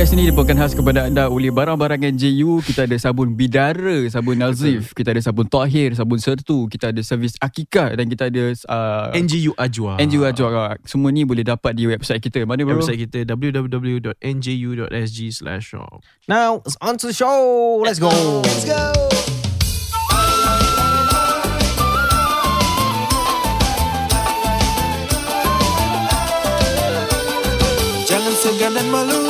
Podcast ini dibawakan khas kepada anda oleh barang-barang NJU. Kita ada sabun Bidara, sabun Nazif, kita ada sabun Tahir, sabun Sertu, kita ada servis Akika dan kita ada uh, NGU Ajwa. NJU Ajwa. Semua ni boleh dapat di website kita. Mana bro? Website kita www.nju.sg slash shop. Now, it's on to the show. Let's go. Let's go. Jangan segan dan malu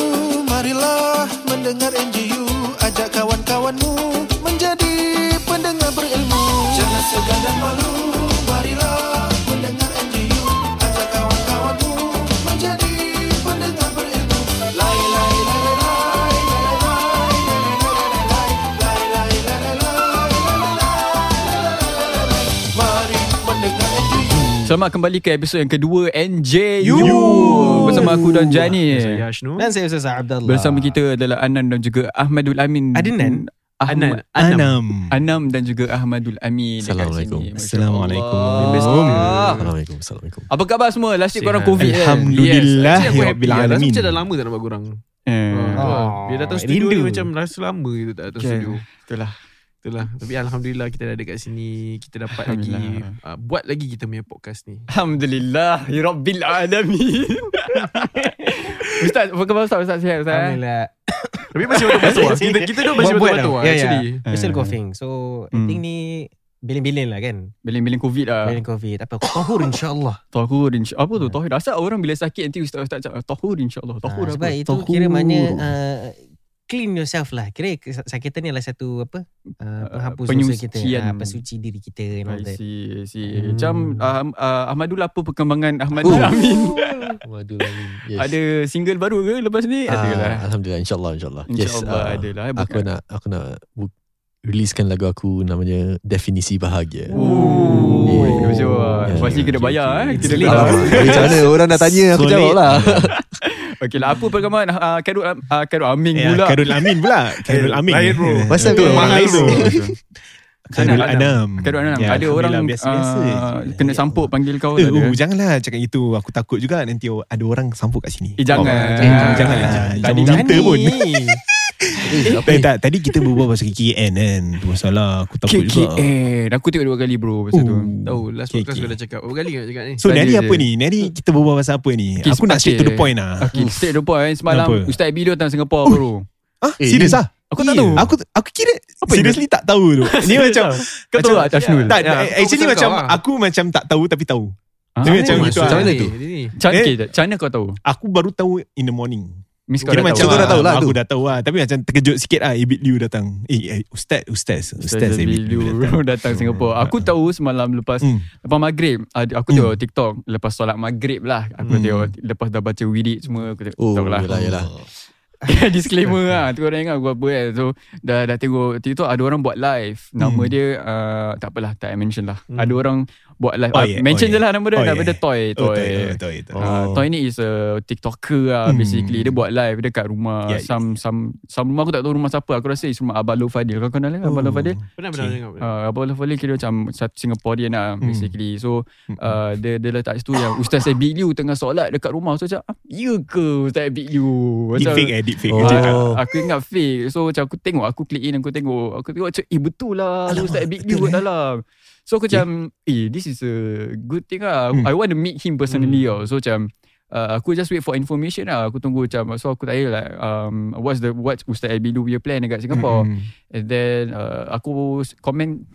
Marilah mendengar NGU Ajak kawan-kawanmu Menjadi pendengar berilmu. Jangan segan dan malu Selamat kembali ke episod yang kedua NJU bersama aku dan Jani. Saya Ashnu. Dan saya Ustaz Abdullah. Bersama kita adalah Anan dan juga Ahmadul Amin. Adnan? Ahmad, Anam. Anam. Anam dan juga Ahmadul Amin. Assalamualaikum. Assalamualaikum. Assalamualaikum. Assalamualkum. Apa khabar semua? Last week korang. COVID kan? Alhamdulillah. Aku Ya happy lah. Rasa Alamin. macam dah lama tak nampak korang. Eh, Ah. Dia datang studio rindu. ni macam rasa lama gitu tak datang Okay. studio. Itulah. Itulah. Tapi Alhamdulillah kita dah dekat sini. Kita dapat lagi uh, buat lagi kita punya podcast ni. Alhamdulillah. Ya Rabbil Alamin. Ustaz, apa khabar Ustaz? Ustaz sihat Ustaz? eh? Alhamdulillah. Tapi masih betul-betul lah. Kita, kita tu masih tau. lah Ya, ya. actually. We're still coughing. So, I Hmm. think ni bilin-bilin lah kan. Biling-biling COVID lah. Bilin COVID. Apa? Tahur insyaAllah. Tahur insya Apa tu tahur? Asal orang bila sakit nanti ustaz-ustaz cakap tahur insyaAllah. Tahur Ah, apa? sebab itu tahur. kira maknanya uh, clean yourself lah. Kira kesakitan ni adalah satu apa? Uh, penghapus dosa kita. Uh, pensuci diri kita and all I that. see, I see. Hmm. Macam uh, uh, Ahmadul apa perkembangan Ahmadul Amin? Waduh Amin. Yes. Ada single baru ke lepas ni? Ah, ada lah. Alhamdulillah insyaAllah insyaAllah. Yes, InsyaAllah ah, ada lah. eh, Aku bukan. nak aku nak bu- releasekan lagu aku namanya Definisi Bahagia. Ooh, Yeah. Yeah. Lepas ni kena bayar okay. eh. Ah, Tapi macam mana orang dah tanya aku jawab lah. Okey lah. Apa perkembangan uh, Karul, uh, Karul Amin pula? Karul Amin pula. Karul Amin. lain bro. Pasal Tu mahal tu. Anam. Karul Anam. Karul Anam. Ya, ada orang biasa-biasa. uh, kena sampuk panggil kau. Eh, tak ada? uh, janganlah cakap itu. Aku takut juga nanti ada orang sampuk kat sini. Eh, jangan. Oh, Jangan. janganlah. Tadi Jangan dah minta pun. Eh, apa Eh, ni? tak, tadi kita berbual pasal KKN kan. Masalah. Aku takut juga. KKN. Aku tengok dua kali bro pasal tu. Oh. Tahu last podcast okay. dah cakap. Berapa kali nak cakap ni? So, ni hari Saja apa je. ni? Ni hari kita berbual pasal apa ni? Okay, Aku nak straight to the point lah. Okay, straight to the point. Semalam Kenapa? Ustaz Abi dia datang Singapura bro. Ah, Eh, serius ah? Aku tak Iya. tahu. Aku aku kira Apa seriously tak tahu tu. Ni macam Kau tahu tak Tashnul? tak Ya, actually aku macam kau lah. aku macam tak tahu tapi tahu. Ah, macam oh, gitu macam lah. mana tu? Eh? macam mana kau tahu? Aku baru tahu in the morning. Miss kau Kira dah macam tahu. kau dah tahu lah Aku tu. dah tahu lah Tapi macam terkejut sikit lah Ibit Liu datang Eh, eh Ustaz Ustaz Ustaz Ibit Liu datang datang. Singapura. Aku tahu semalam lepas Hmm. lepas maghrib, ada- aku tengok TikTok lepas solat maghrib lah. Aku Hmm. tengok lepas dah baca wirid semua aku tengok Oh, TikTok lah. yelah, yelah. Disclaimer lah Tu orang ingat aku apa kan So dah, dah tengok TikTok ada orang buat live Nama Hmm. dia uh, Tak apalah Tak mention lah Hmm. Ada orang buat live Oh, ah, yeah, Mention oh, je lah nama dia Oh, Nama yeah. dia Toy Oh, Toy. tahu, tahu, tahu. Uh, Toy ni is a TikToker lah Hmm. basically. Dia buat live Dia kat rumah. Yeah, some, some, some rumah aku tak tahu rumah siapa. Aku rasa is rumah Abang Lo Fadil. Kau kenal kan Abang Lo Fadil? Pernah pernah Okay. dengar. Uh, Abang Lo Fadil kira macam satu Singaporean lah Hmm. basically. So uh, dia, dia letak situ yang Ustaz Abid Liu tengah solat dekat rumah. So macam ah, Ya ke Ustaz Abid Liu? Deep fake eh? Deep fake Oh. Uh, aku ingat fake. So macam aku tengok Aku click in Aku tengok. Aku tengok macam Eh betul lah Alamak, Ustaz Big betul Liu kat eh? So aku macam Eh this is a Good thing lah Hmm. I want to meet him personally tau So macam uh, Aku just wait for information lah Aku tunggu macam So aku tanya like um, What's the What's Ustaz Abidu punya plan Dekat Singapore Hmm. And then uh, Aku Komen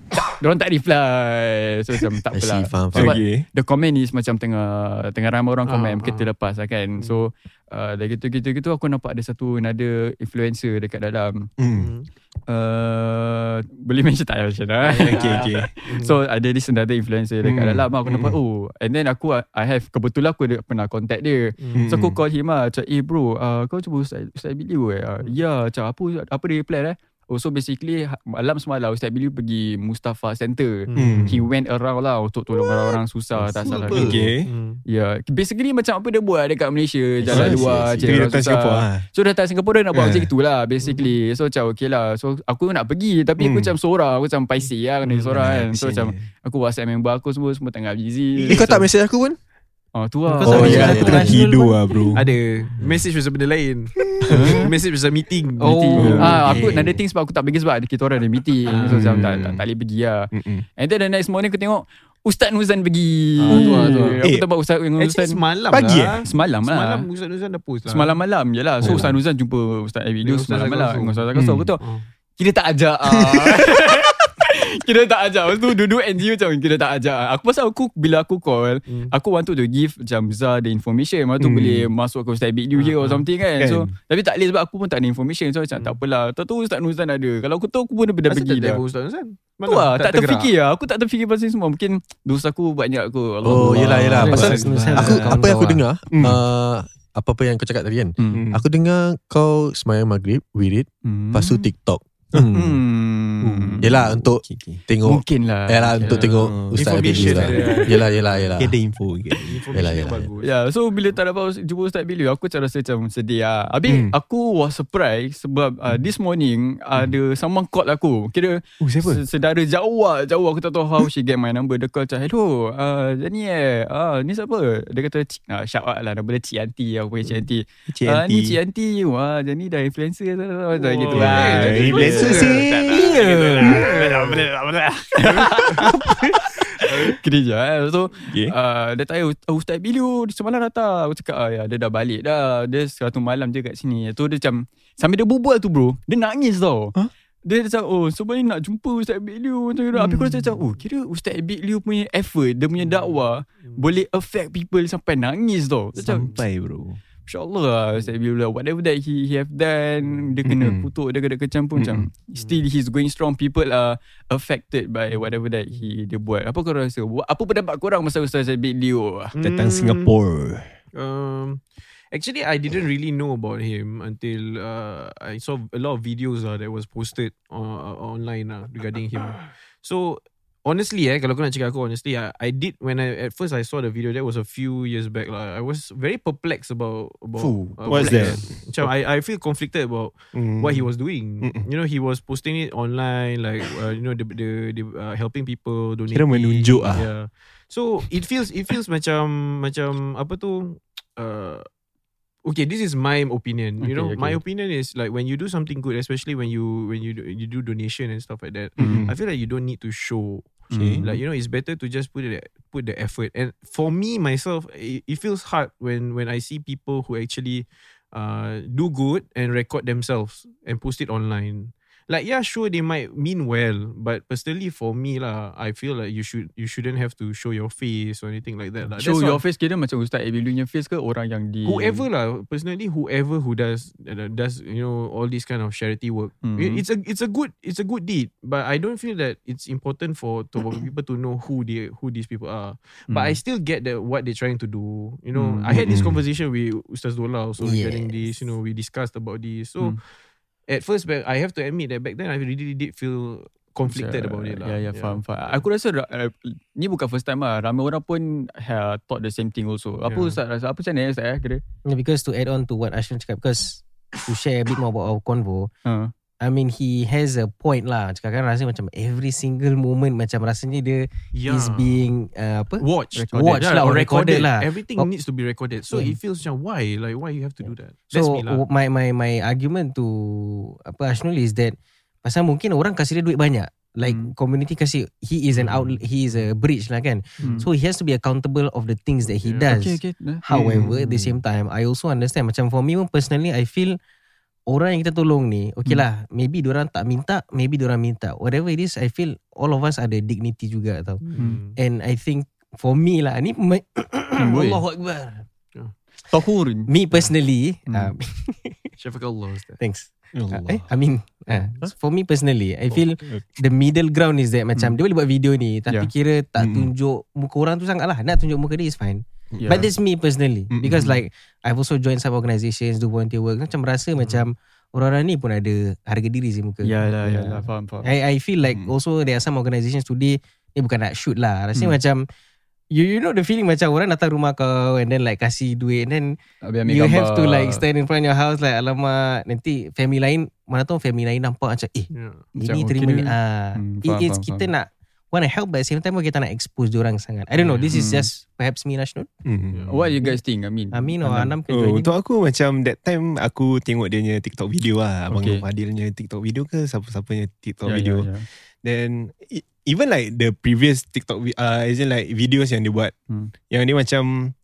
Diorang tak reply So macam tak apalah faham, Sebab. Okay the comment is macam tengah tengah ramai orang komen Ah, uh, kita ah. lepas lah kan. So uh, dah gitu gitu gitu aku nampak ada satu another influencer dekat dalam Hmm. uh, boleh mention tak mention lah. Okay okay So ada this another influencer dekat Hmm. dalam aku nampak Hmm. oh and then aku I have kebetulan aku ada pernah contact dia. Hmm. So aku call him lah Macam eh bro uh, Kau cuba Ustaz, Ustaz Biliu eh uh, Ya macam apa Apa dia reply eh Oh so basically ha- Malam semalam Ustaz Biliu pergi Mustafa Center Hmm. He went around lah Untuk tolong orang-orang susah Tak salah Okay Hmm. Ya, basically macam apa dia buat dekat Malaysia, jalan see, luar, Dia orang datang susah. Singapore lah So datang Singapura dia nak buat Eh. macam itulah basically. So macam okay lah. So aku nak pergi tapi aku Hmm. macam seorang, aku macam paisi lah kena Hmm, seorang kan. So macam aku WhatsApp member aku semua semua tengah busy. Eh kau tak message aku pun? Ah, tu lah. Oh ya, tengah tidur pun- lah bro. Ada Message pasal benda lain Message pasal meeting Oh. Meeting. Ah, aku another thing sebab aku tak pergi sebab kita orang ada meeting. So macam tak, tak, tak boleh pergi lah. Mm-mm. And then the next morning aku tengok Ustaz Nuzan pergi. Ah, tu lah, tu lah. Aku Eh, tempat Ustaz Ustaz Actually semalam Pagi lah semalam lah. Semalam Ustaz Nuzan dah post lah Semalam malam je lah So Oh. Ustaz Nuzan jumpa Ustaz Abidu semalam malam Dengan Ustaz Zakar Hmm. So aku Oh. Kita tak ajak ah. Kita tak ajak. Lepas tu duduk NGO macam Kita tak ajak. Aku pasal aku Bila aku call Hmm. Aku wanted to give Macam Zah the information. Lepas tu Hmm. boleh Masuk ke Ustaz Abidu je Or Ah, something kan. Kan. So Tapi tak boleh sebab Aku pun tak ada information. So macam Hmm. tak apalah. Tak tahu Ustaz Nuzan ada. Kalau aku tahu Aku pun dah, dah Asal pergi tak dah. Ustaz Nuzan Tu lah Tak terfikir lah. Aku tak terfikir pasal semua. Mungkin Dosa aku banyak aku Allah Oh, yelah, yelah. Pasal Aku apa yang aku dengar Hmm. uh, Apa-apa yang kau cakap tadi kan. Hmm. Aku dengar kau Semayang maghrib Wirid Hmm. Lepas tu TikTok Hmm. Hmm. Yelah untuk Okay, okay. Tengok Mungkin lah Yalah untuk Yelah. tengok Ustaz Information lah ada. Yelah yelah yelah Okay, ada info okay. Information Yelah, yelah. bagus Ya, so bila tak dapat jumpa Ustaz Billy, aku macam rasa macam sedih lah. Habis Hmm. aku was surprised sebab uh, this morning ada someone call aku. Kira Oh siapa? se- sedara jauh lah, jauh aku tak tahu how she get my number. Dia call macam, hello, uh, ni eh, ah, ni siapa? Dia kata, "Cik- ah, shout out lah, nama dia Cik Yanti, aku panggil Cik Yanti. Cik Ah, ni Yanti. Cik Yanti, wah, jadi dah influencer macam Oh, gitu lah. influencer Lah. Kira je eh. So Okay. uh, Dia tanya oh, Ustaz Bilu Semalam datang. Aku cakap ah, ya, Dia dah balik dah. Dia satu malam je kat sini. Tu dia macam Sambil dia berbual tu bro Dia nangis tau. Huh? Dia macam Oh sebenarnya nak jumpa Ustaz Abid Liu Macam tu. Hmm. Habis aku rasa macam Oh kira Ustaz Abid Liu punya effort Dia punya dakwah Boleh affect people Sampai nangis tau. Macam Sampai bro. InsyaAllah lah Liu lah Whatever that he, he have done Dia kena Mm-mm. kutuk Dia kena kecam pun Macam Still he's going strong. People are affected By whatever that he Dia buat. Apa korang rasa? Apa pendapat korang Pasal Ustaz Abid Liu Datang Hmm, Singapore. Um, actually, I didn't really know about him until uh, I saw a lot of videos uh, that was posted uh, online uh, regarding him. So honestly, eh, kalau kau nak cakap aku honestly, I, I did when I at first I saw the video. That was a few years back. Lah, I was very perplexed about about Fuh, uh, what's what- that? Macam I I feel conflicted about Mm. what he was doing. Mm-mm. You know, he was posting it online, like uh, you know, the the, the uh, helping people, donating. Kira menunjuk ah. Yeah. So it feels it feels macam macam apa tu? Uh, okay, this is my opinion. Okay, you know, okay. my opinion is like when you do something good, especially when you when you do, you do donation and stuff like that. Mm. I feel like you don't need to show. Okay. Like you know, it's better to just put it put the effort. And for me myself, it, it feels hard when when I see people who actually uh do good and record themselves and post it online. Like yeah, sure they might mean well, but personally for me lah, I feel like you should you shouldn't have to show your face or anything like that. lah. Show That's your what- face kira macam Ustaz Abid Liu punya face ke Orang yang di whoever lah personally whoever who does does you know all this kind of charity work Mhm. it- it's a it's a good it's a good deed but i don't feel that it's important for to for people to know who they who these people are but i still get that what they're trying to do you know Mm. i had this Mm. conversation with ustaz dola also regarding Yes. this you know we discussed about this so Mm. At first back i have to admit that back then i really did feel conflicted Macam, about it lah Ya, ya, faham, faham. Aku rasa uh, ni bukan first time lah. Ramai orang pun have thought the same thing also. Apa Yeah. Ustaz rasa? Apa macam ni Ustaz eh? Kira? Yeah, Because to add on to what Ashwin cakap Because to share a bit more about our convo Uh. I mean he has a point lah Cakap kan rasa macam Every single moment Macam rasanya dia yeah. Is being uh, Apa watched, Recorded. Watched lah, or or recorded lah. Everything Oh. needs to be recorded. So Yeah. it feels macam why, like why you have to do that? That's So me lah. my my my argument to apa Ashnul is that pasal mungkin orang kasih dia duit banyak. Like Hmm. community kasih he is an out he is a bridge lah kan. Hmm. So he has to be accountable of the things that he Yeah. does. Okay, okay. However, at the Hmm. same time, I also understand. Macam for me pun personally, I feel orang yang kita tolong ni, okay Hmm. lah, maybe orang tak minta, maybe orang minta. Whatever it is, I feel all of us ada dignity juga tau. Hmm. And I think for me lah, ni my. Allahu Akbar. Tahur. Me personally, Hmm. uh, Syafakallah Ustaz. thanks. Allah. Uh, eh, I mean, uh, for me personally, I feel the middle ground is that macam Hmm. dia boleh buat video ni, tapi Yeah. kira tak Hmm. tunjuk muka orang tu sangat lah. Nak tunjuk muka dia is fine. Yeah. But that's me personally Mm-mm. Because like I've also joined some organisations Do volunteer work Macam rasa macam Orang-orang ni pun ada Harga diri sih muka Ya lah, ya Yeah. lah. Faham, faham. I, I feel like Mm. Also there are some organisations today Ni bukan nak shoot lah Rasanya Mm. macam You you know the feeling macam Orang datang rumah kau And then like kasih duit And then Habis You gambar. have to like Stand in front of your house Like alamak Nanti family lain Mana tahu family lain nampak macam Eh Yeah. ini Macam terima ni ah, Hmm, it, faham, it's faham, kita faham. nak want to help but at the same time kita nak expose orang sangat. I don't know. This is Hmm. just perhaps me Rashnud. Mm. What you guys think? I mean, Amin or Anam can Oh, in. untuk aku macam that time aku tengok dia punya TikTok video lah. Abang Okay. Fadil punya TikTok video ke siapa-siapa punya TikTok Yeah, video. yeah, yeah. Then e- even like the previous TikTok uh, is it like videos yang dia buat Hmm. yang dia macam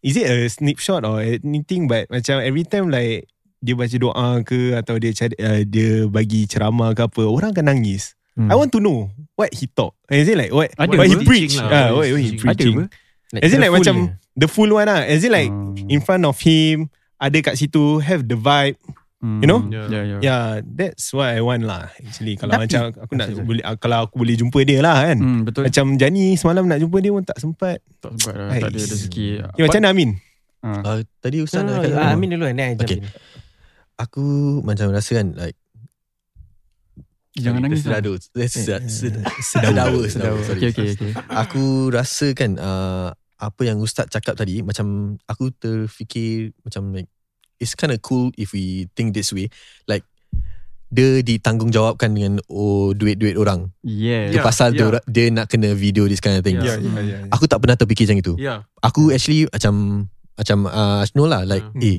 is it a snapshot or anything but macam every time like dia baca doa ke atau dia cari, uh, dia bagi ceramah ke apa orang akan nangis. Hmm. I want to know what he talk. Is it like what Ada what he preach? Lah, Ah, what what, he preaching. Ada Like, Is it like macam the full one lah? Is it like Hmm. in front of him ada kat situ have the vibe Hmm. you know? Yeah, yeah. Yeah, that's what I want lah. Actually, kalau Tapi- macam aku nak Sorry, boleh kalau aku boleh jumpa dia lah kan. Hmm, betul. Macam Jani semalam nak jumpa dia pun tak sempat. tak sempat lah, tak ada rezeki. Ya, macam mana Amin? Ah. Uh, tadi No, Ustaz no, nak no, cakap ah, apa? Amin dulu I jump Okay. Aku macam rasa kan like Jangan nangis. lah. Tersedadu sedar- Sedawa. Sedawa Sedawa sorry. Okay, okay, okay. Aku rasa kan uh, Apa yang Ustaz cakap tadi Macam Aku terfikir Macam like It's kind of cool If we think this way Like Dia ditanggungjawabkan dengan Oh duit-duit orang Yeah. Dia Yeah, pasal dia, yeah. ora- dia nak kena video This kind of thing Yeah. Ya, ya, ya. Aku tak pernah terfikir macam itu Yeah. Aku actually Macam Macam uh, no lah Like Hmm. Eh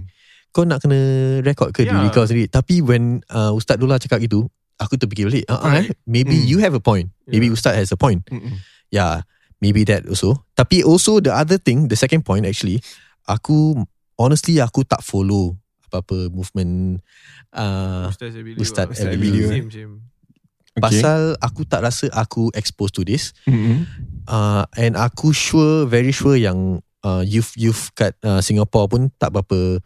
kau nak kena record ke Yeah. diri kau sendiri Tapi when uh, Ustaz Dullah cakap gitu Aku terfikir balik uh, uh, Correct. Maybe Hmm. you have a point Maybe Yeah. Ustaz has a point Mm-mm. Yeah, maybe that also. Tapi also the other thing, the second point actually, aku honestly aku tak follow apa-apa movement uh, Ustaz Abilio. Ustaz ah. Abilio, Same, same. Okay. pasal aku tak rasa aku exposed to this. Mm-mm. Uh, and aku sure, very sure yang uh, youth youth kat uh, Singapore pun tak berapa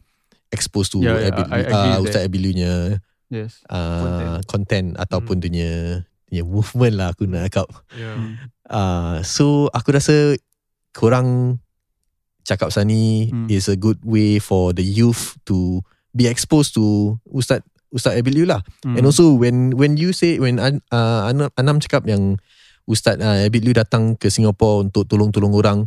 exposed to Yeah, yeah, Abil, I- I uh, Ustaz Abiliunya Yes. uh, content. ataupun dia punya, dia punya movement lah aku nak cakap. Yeah. Hmm. Uh, so aku rasa korang cakap pasal ni Hmm. is a good way for the youth to be exposed to Ustaz Ustaz Abiliu lah. Hmm. And also when when you say when An, uh, Anam, Anam cakap yang Ustaz uh, Abiliu datang ke Singapore untuk tolong-tolong orang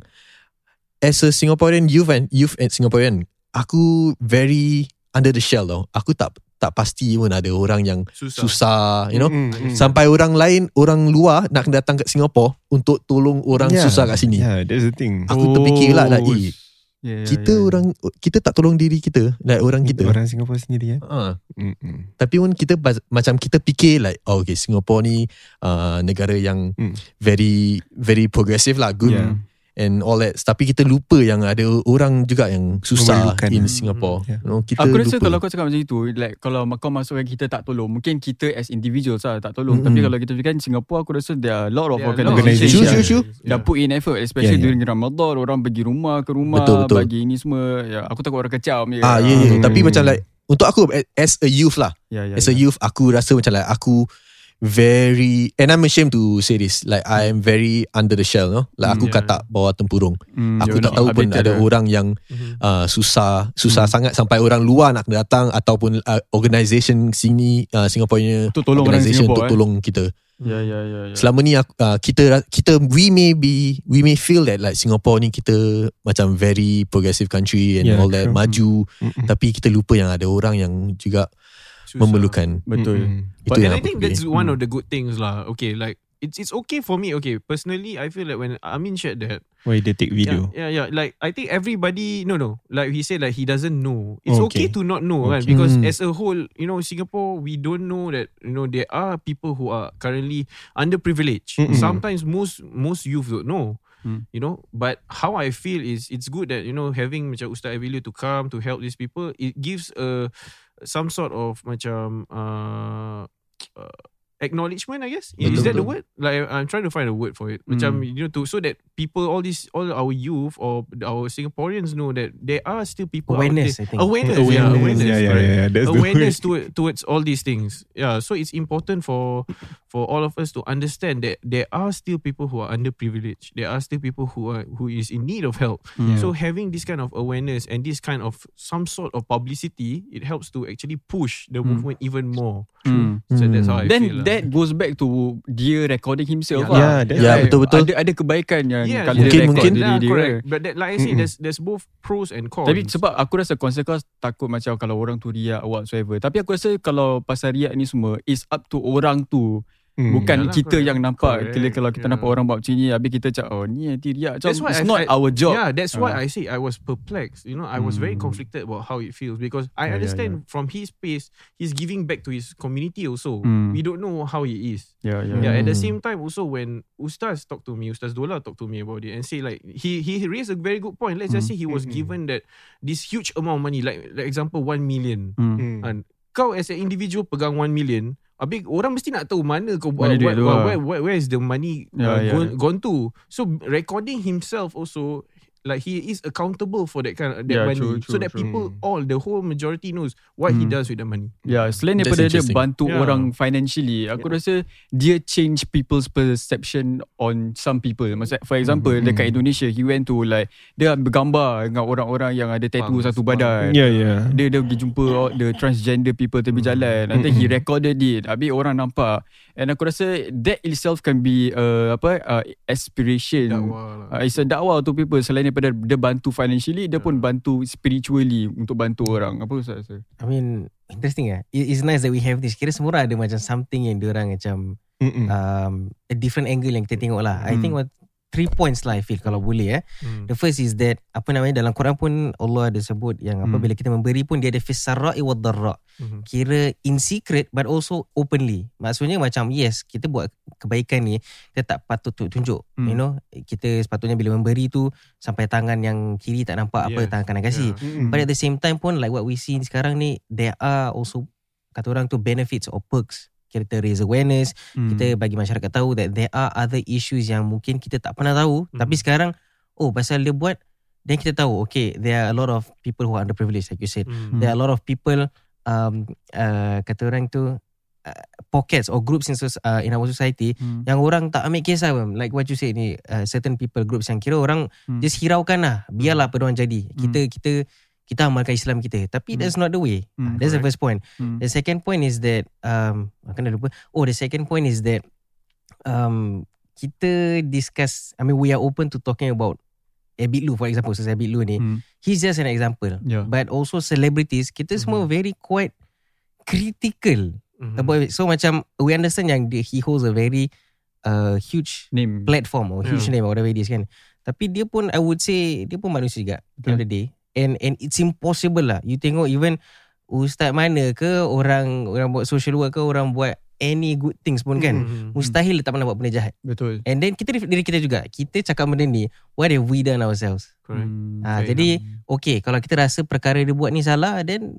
as a Singaporean youth and youth and Singaporean aku very under the shell tau. Aku tak tak pasti pun ada orang yang Susah. susah, you know. Mm-mm, mm. Sampai orang lain Orang luar Nak datang kat Singapore Untuk tolong orang Yeah, susah kat sini Yeah, that's the thing. Aku terfikir lah like, eh, Yeah, yeah, Kita yeah, yeah. orang Kita tak tolong diri kita Like orang kita Orang Singapore sendiri ya. ha. Mm-mm. Tapi pun kita Macam kita fikir like oh, Okay Singapore ni uh, Negara yang Hmm. Very Very progressive lah Good Yeah. And all that Tapi kita lupa yang Ada orang juga yang Susah Memerlukan. In Hmm, Singapore yeah. you know, Kita Aku rasa lupa kalau kau cakap macam itu Like kalau kau masukkan kita tak tolong Mungkin kita as individuals lah tak tolong Mm-mm. Tapi kalau kita fikirkan Singapore Aku rasa there are a lot of Yeah, organisations Sure, yang sure, sure. Dah put in effort Especially Yeah, yeah. during Ramadan Orang pergi rumah ke rumah Betul, betul. Bagi ini semua ya, Aku takut orang kecam je Ah, yeah, yeah. Hmm. Tapi macam like Untuk aku As a youth lah yeah, yeah, As a youth Aku rasa macam like Aku very And I'm ashamed to say this Like I am very Under the shell no? Like aku Mm, yeah. tak bawah tempurung Hmm, Aku tak tahu pun Ada orang yang Mhm. uh, Susah Susah Hmm. sangat Sampai orang luar nak datang Ataupun uh, Organisation sini uh, Singapore punya Untuk tolong orang Organisation Singapore Untuk tolong kita Ya ya ya ya. Selama ni aku, uh, kita kita we may be we may feel that like Singapore ni kita macam very progressive country and Yeah, all that true. maju Mm-mm. tapi kita lupa yang ada orang yang juga Susah. memerlukan Betul Mm-mm. itu But yang I think that's one Hmm. of the good things lah. Okay, like it's it's okay for me. Okay, personally, I feel like when Amin shared that, Why they take video? Yeah, yeah, yeah. Like I think everybody, no, no. Like he said, like he doesn't know. It's Okay. okay, to not know, kan? Okay. Because Hmm. as a whole, you know, Singapore, we don't know that you know there are people who are currently underprivileged. Mm-mm. Sometimes most most youth don't know. Hmm. You know, but how I feel is it's good that you know having macam Ustaz Avilio to come to help these people. It gives a some sort of macam uh, uh, acknowledgement, I guess. is Betul, that the word? Like I'm trying to find a word for it. Macam you know to so that people, all these, all our youth or our Singaporeans know that there are still people Awareness, out I think. Awareness, Awareness, yeah, awareness, yeah, yeah, correct. yeah, that's awareness word. to, towards all these things. Yeah, so it's important for for all of us to understand that there are still people who are underprivileged. There are still people who are who is in need of help. Hmm. So having this kind of awareness and this kind of some sort of publicity, it helps to actually push the Hmm. movement even more. So that's how I Then feel. lah. That goes back to dia recording himself Yeah. lah. Yeah, that's Ya, right. betul-betul. Ada ada kebaikan yang Yeah, kalau Mungkin- dia record mungkin. diri Yeah, dia. correct. But that, like I say, Mm-mm. there's there's both pros and cons. Tapi sebab aku rasa concern kau takut macam kalau orang tu riak or whatsoever. Tapi aku rasa kalau pasal riak ni semua is up to orang tu Hmm. Bukan Yalah, kita correct. yang nampak Correct. Kira kalau kita Yeah. nampak orang buat macam ni Habis kita cakap Oh ni nanti riak Macam why It's I- not I- our job Yeah, that's why Ah. I say I was perplexed. You know, I was very Hmm. conflicted about how it feels because I Yeah, yeah, understand from his pace, he's giving back to his community also. Hmm. We don't know how he is. Yeah, yeah. Yeah, at the Hmm. same time also when Ustaz talked to me, Ustaz Dola talked to me about it and say like he he raised a very good point. Let's just Hmm. say he was Mhm. given that this huge amount of money, like like example one million. Hmm. Hmm. And kau as an individual pegang one million, Habis orang mesti nak tahu mana kau duit tu what, lah. where, where, where is the money Yeah, uh, yeah. gone, gone to. So recording himself also like he is accountable for that kind of that Yeah, money. true, so true, that true. people all the whole majority knows what he Hmm. does with the money. Yeah, selain That's daripada dia bantu Yeah. orang financially, aku rasa dia change people's perception on some people. Maksud, for example, Mhm. dekat Indonesia, he went to like, dia bergambar dengan orang-orang yang ada tattoo satu badan. Yeah, yeah. Dia dia pergi jumpa all the transgender people tepi Hmm. jalan. And then he Mhm. recorded it. Habis orang nampak. And aku rasa that itself can be uh, apa uh, aspiration. Dakwah lah. Uh, it's a dakwah to people selain daripada dia bantu financially dia pun bantu spiritually untuk bantu orang apa Ustaz rasa I mean interesting ah. It, it's nice that we have this. Kira semua orang ada macam something yang diorang macam Mm-mm. um, a different angle yang kita tengok lah. I Hmm. think what three points lah I feel kalau boleh eh. Hmm. The first is that apa namanya dalam Quran pun Allah ada sebut yang Hmm. apabila kita memberi pun dia ada fisarra'i wad darra. Mhm. Kira in secret but also openly. Maksudnya macam yes, kita buat kebaikan ni kita tak patut tu- tunjuk. Hmm. You know, kita sepatutnya bila memberi tu sampai tangan yang kiri tak nampak apa Yes. tangan kanan kasih. Yeah. Mm-mm. But at the same time pun like what we see sekarang ni there are also kata orang tu benefits or perks. Kita raise awareness, Hmm. kita bagi masyarakat tahu that there are other issues yang mungkin kita tak pernah tahu Hmm. tapi sekarang oh pasal dia buat then kita tahu okay there are a lot of people who are underprivileged like you said. Hmm. There are a lot of people um uh, kata orang tu uh, pockets or groups in uh, in our society Hmm. yang orang tak ambil kisah pun like what you said ni uh, certain people groups yang kira orang Hmm. just hiraukan lah biarlah apa orang jadi kita kita kita amalkan Islam kita tapi Hmm. that's not the way Hmm, that's the correct. first point Hmm. the second point is that um akan dah lupa oh the second point is that um kita discuss I mean we are open to talking about Abid Lu for example Ustaz Abid Lu ni Hmm. he's just an example Yeah. but also celebrities kita semua very quite critical Mhm. about it. so macam we understand yang dia, he holds a very uh, huge name platform or huge Yeah. name or whatever it is kan tapi dia pun I would say dia pun manusia juga at the end of the day and and it's impossible lah you tengok even ustaz mana ke orang orang buat social work ke orang buat any good things pun kan Mhm. mustahil tak pernah buat benda jahat betul and then kita diri kita juga kita cakap benda ni what have we done ourselves Correct. Fair jadi okay kalau kita rasa perkara dia buat ni salah then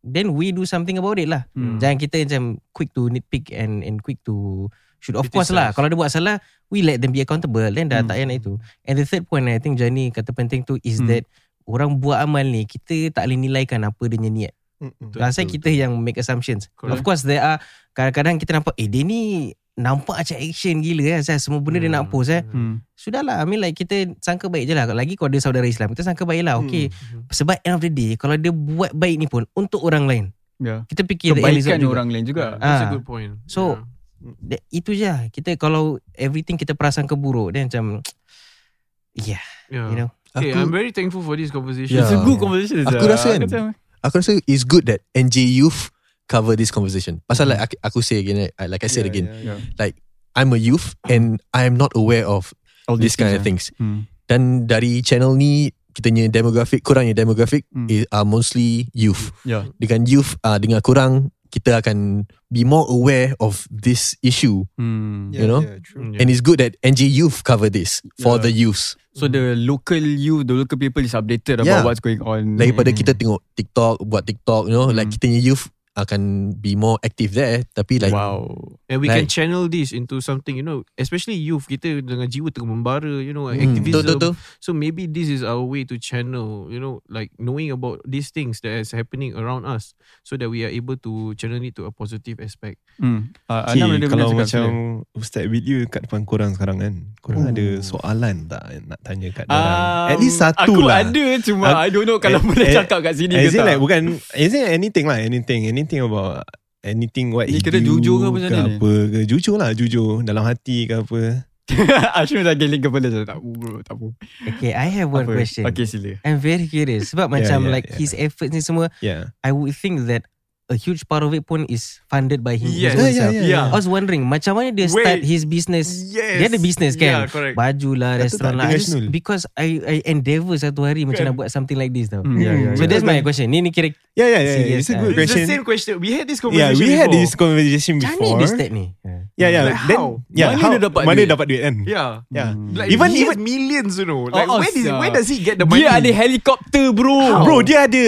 then we do something about it lah. Hmm. Jangan kita macam quick to nitpick and and quick to shoot of course Criticize. lah. Kalau dia buat salah we let them be accountable then dah Hmm. tak payah nak itu. And the third point I think Johnny kata penting tu is Hmm. that orang buat amal ni kita tak boleh nilaikan apa dia niat. Betul, Rasa betul, kita yang make assumptions. Correct. Of course there are kadang-kadang kita nampak eh dia ni nampak macam action gila kan Asal semua benda dia nak post eh. Hmm. Sudahlah I mean like kita sangka baik je lah Lagi kalau dia saudara Islam Kita sangka baik lah Okay Mhm. Sebab end of the day Kalau dia buat baik ni pun Untuk orang lain Ya. Kita fikir Kebaikan juga. orang lain juga. That's a Ah. good point. So, Yeah. That- Itu je lah. Kita kalau Everything kita perasan keburuk Then macam Yeah yeah. You know Okay, Aku- I'm very thankful for this conversation. Yeah. It's a good conversation. Aku rasa kan, Aku rasa it's good that NJ Youth cover this conversation. Pasal like aku, aku say again, like I said Yeah, again, yeah, yeah. I'm a youth and I am not aware of all this these kind of things, things. Hmm. Dan dari channel ni, kita punya demographic, korang punya demographic Hmm. is, are mostly youth. Yeah. Dengan youth, uh, dengan korang, kita akan be more aware of this issue. Hmm. You know? yeah, true. Yeah. And it's good that NJ Youth cover this for Yeah. the youths. So the local you, the local people is updated Yeah. about what's going on. Daripada Hmm. kita tengok TikTok, buat TikTok, you know, like Hmm. kita youth akan be more active there. Tapi like, wow. And we can Like- channel this into something, you know, especially youth, kita dengan jiwa tengah membara, you know, Hmm, activism. betul, betul, betul. So maybe this is our way to channel, you know, like knowing about these things that is happening around us so that we are able to channel it to a positive aspect. Hmm. Uh, Okay, Anam ada benda kalau macam. Ustaz video kat depan korang sekarang kan Korang Oh. ada soalan tak nak tanya kat Um, dorang At least satu aku lah ada cuma Aku- I don't know kalau Eh, boleh eh, cakap kat sini ke tak. like bukan As in anything lah Anything Anything about Anything what Ni he kira do jujur ke apa macam ke ni? apa ke Jujur lah jujur Dalam hati ke apa Ashwin dah geling kepala je. Tak apa bro, tak apa. Okay I have one Apa? question Okay sila. I'm very curious Sebab Yeah, macam yeah, like yeah. His efforts ni semua Yeah I would think that a huge part of it pun is funded by him Yes. Yeah, self. yeah, yeah. I was wondering macam mana dia Wait. start his business. Yes. Dia ada business kan? Yeah, correct. Baju lah, restoran lah. just, because I I endeavour satu hari macam Kan? nak buat something like this tau. Hmm, yeah, yeah, So yeah. that's my question. Ni ni kira Yeah, yeah, yeah. Serious, It's a good It's question. the same question. We had this Yeah, conversation we had before. this conversation macam mana before. dia start ni? Yeah, yeah. Like Then, how? yeah, Mana how, dia dapat mana duit? dapat duit kan? Yeah. Yeah. Like Even he even has millions, you know. Like Oh, where, is, sia. where does he get the money? Dia ada helikopter bro. bro, dia ada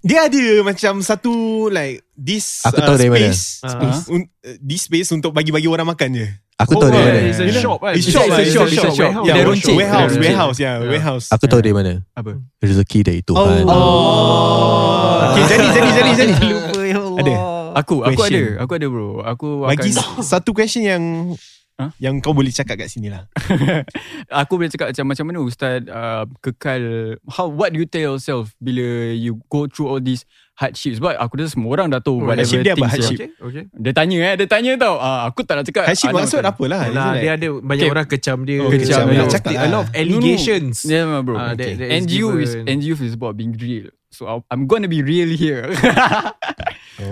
dia ada macam satu like this Aku uh, tahu dari mana. space, space un, uh, this space untuk bagi-bagi orang makan je. Aku Oh, tahu dari yeah, mana. It's a shop, kan? It's shop, It's a shop, it's a shop. warehouse. Yeah, Dia warehouse, warehouse, Dia warehouse, yeah, Yeah. warehouse. Aku tahu dari mana. Apa? Rezeki dari Tuhan. Oh. Okay, jadi, jadi, jadi, jadi. Lupa ya Allah. Ada. Aku, aku Question. ada. Aku ada bro. Aku Bagi akan satu question yang Huh? yang kau boleh cakap kat sini lah. aku boleh cakap macam macam mana ustaz uh, kekal how what do you tell yourself bila you go through all these hardships sebab aku rasa semua orang dah tahu Oh, whatever hardship dia apa, hardship? Okay, okay. dia tanya eh dia tanya tau uh, aku tak nak cakap Hardship Ah, maksud apa lah? Lah, Isn't dia ada banyak Okay. orang kecam dia. Oh, kecam a dia. lot of- Cakap A lot of lah. allegations. Yeah, bro. Ah, that- that is NGU is given. NGU is about being real. So I'm gonna be real here.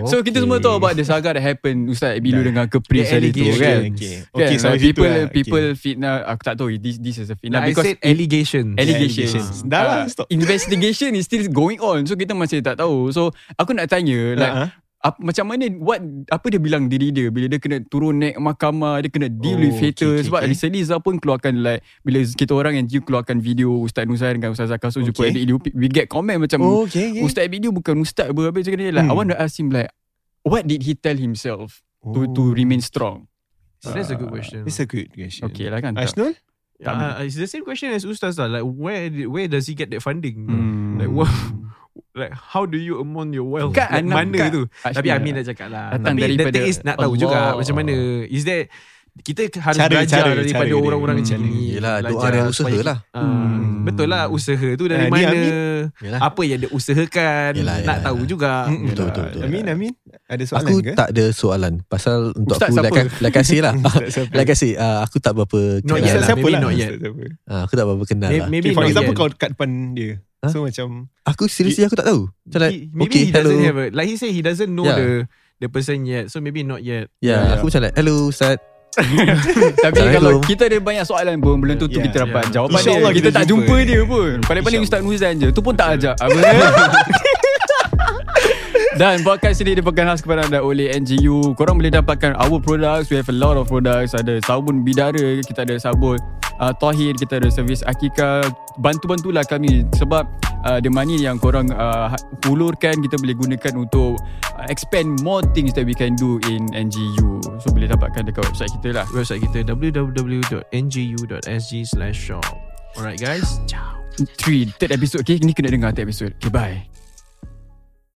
So kita semua tahu about the saga that happened Ustaz Bilu Dah. dengan Kepris The tu kan. Okay, Kan, okay, like sampai situ people lah. people Okay. fitnah aku tak tahu this this is a fitnah Like I because said allegations. allegations. Allegations. Dah lah, Uh, stop. Investigation is still going on. So kita masih tak tahu. So aku nak tanya like Uh-huh. Ap, macam mana what apa dia bilang diri dia bila dia kena turun naik mahkamah, dia kena deal Oh, with okay, haters okay, sebab okay. recently Zah pun keluarkan like bila kita orang yang keluarkan video Ustaz Nuzai dengan Ustaz Zakaso jumpa Okay. adik dia we get comment macam Oh, okay, okay. Ustaz dia bukan ustaz apa Habis cakap dia like I Hmm. want to ask him like What did he tell himself To to Oh. remain strong So that's a good question. It's a good question. Okay lah kan tak? Ashnul? Uh, it's the same question as Ustaz lah. Like where where does he get that funding? Hmm. Like what? Like how do you amount your wealth? Kan, like, anak- mana kan, tu? Ashnul Tapi lah. Amin dah cakap lah. Datang Tapi daripada thing is nak tahu juga Allah. macam mana. Is that kita harus Cara- belajar cara- daripada cara orang-orang Hmm. macam ni. Yelah, doa Belajar dan usaha supaya- lah. Ah, Hmm. Betul lah usaha tu dari Ah, ni mana? Amin. Yelah. Apa yang dia usahakan? Yelah, nak yelah, tahu yelah. juga. Mm-mm. Betul, betul, betul. Amin, Amin. Ada soalan Aku ke? tak ada soalan Pasal untuk Ustaz aku siapa? like, like I say lah? Like I say uh, Aku tak berapa Not kenal yet lah, siapa maybe lah? not yet. Ah, Aku tak berapa kenal lah Maybe for not example yet. kau kat depan dia. Huh? So macam Aku seriously aku tak tahu Macam like He- maybe Okay he doesn't hello have a like he said he doesn't know Yeah. the the person yet. So maybe not yet. Ya Yeah. aku macam like Hello Ustaz Tapi kalau kita ada banyak soalan pun Belum tentu Yeah, kita dapat yeah. jawapan dia InsyaAllah Kita kita tak jumpa. jumpa dia pun Paling-paling Ustaz Nuzan je Tu pun tak ajak Apa Dan podcast ini dipegang khas kepada anda oleh NGU Korang boleh dapatkan our products. We have a lot of products. Ada sabun bidara Kita ada sabun uh, Tohir Kita ada servis Akika. Bantu-bantulah kami Sebab uh, the money yang korang uh, hulurkan Kita boleh gunakan untuk uh, Expand more things that we can do in NGU So boleh dapatkan dekat website kita lah. Website kita www.ngu.sg/shop. Alright guys. Ciao. 3 Third episode. Okay ni kena dengar third episode. Okay bye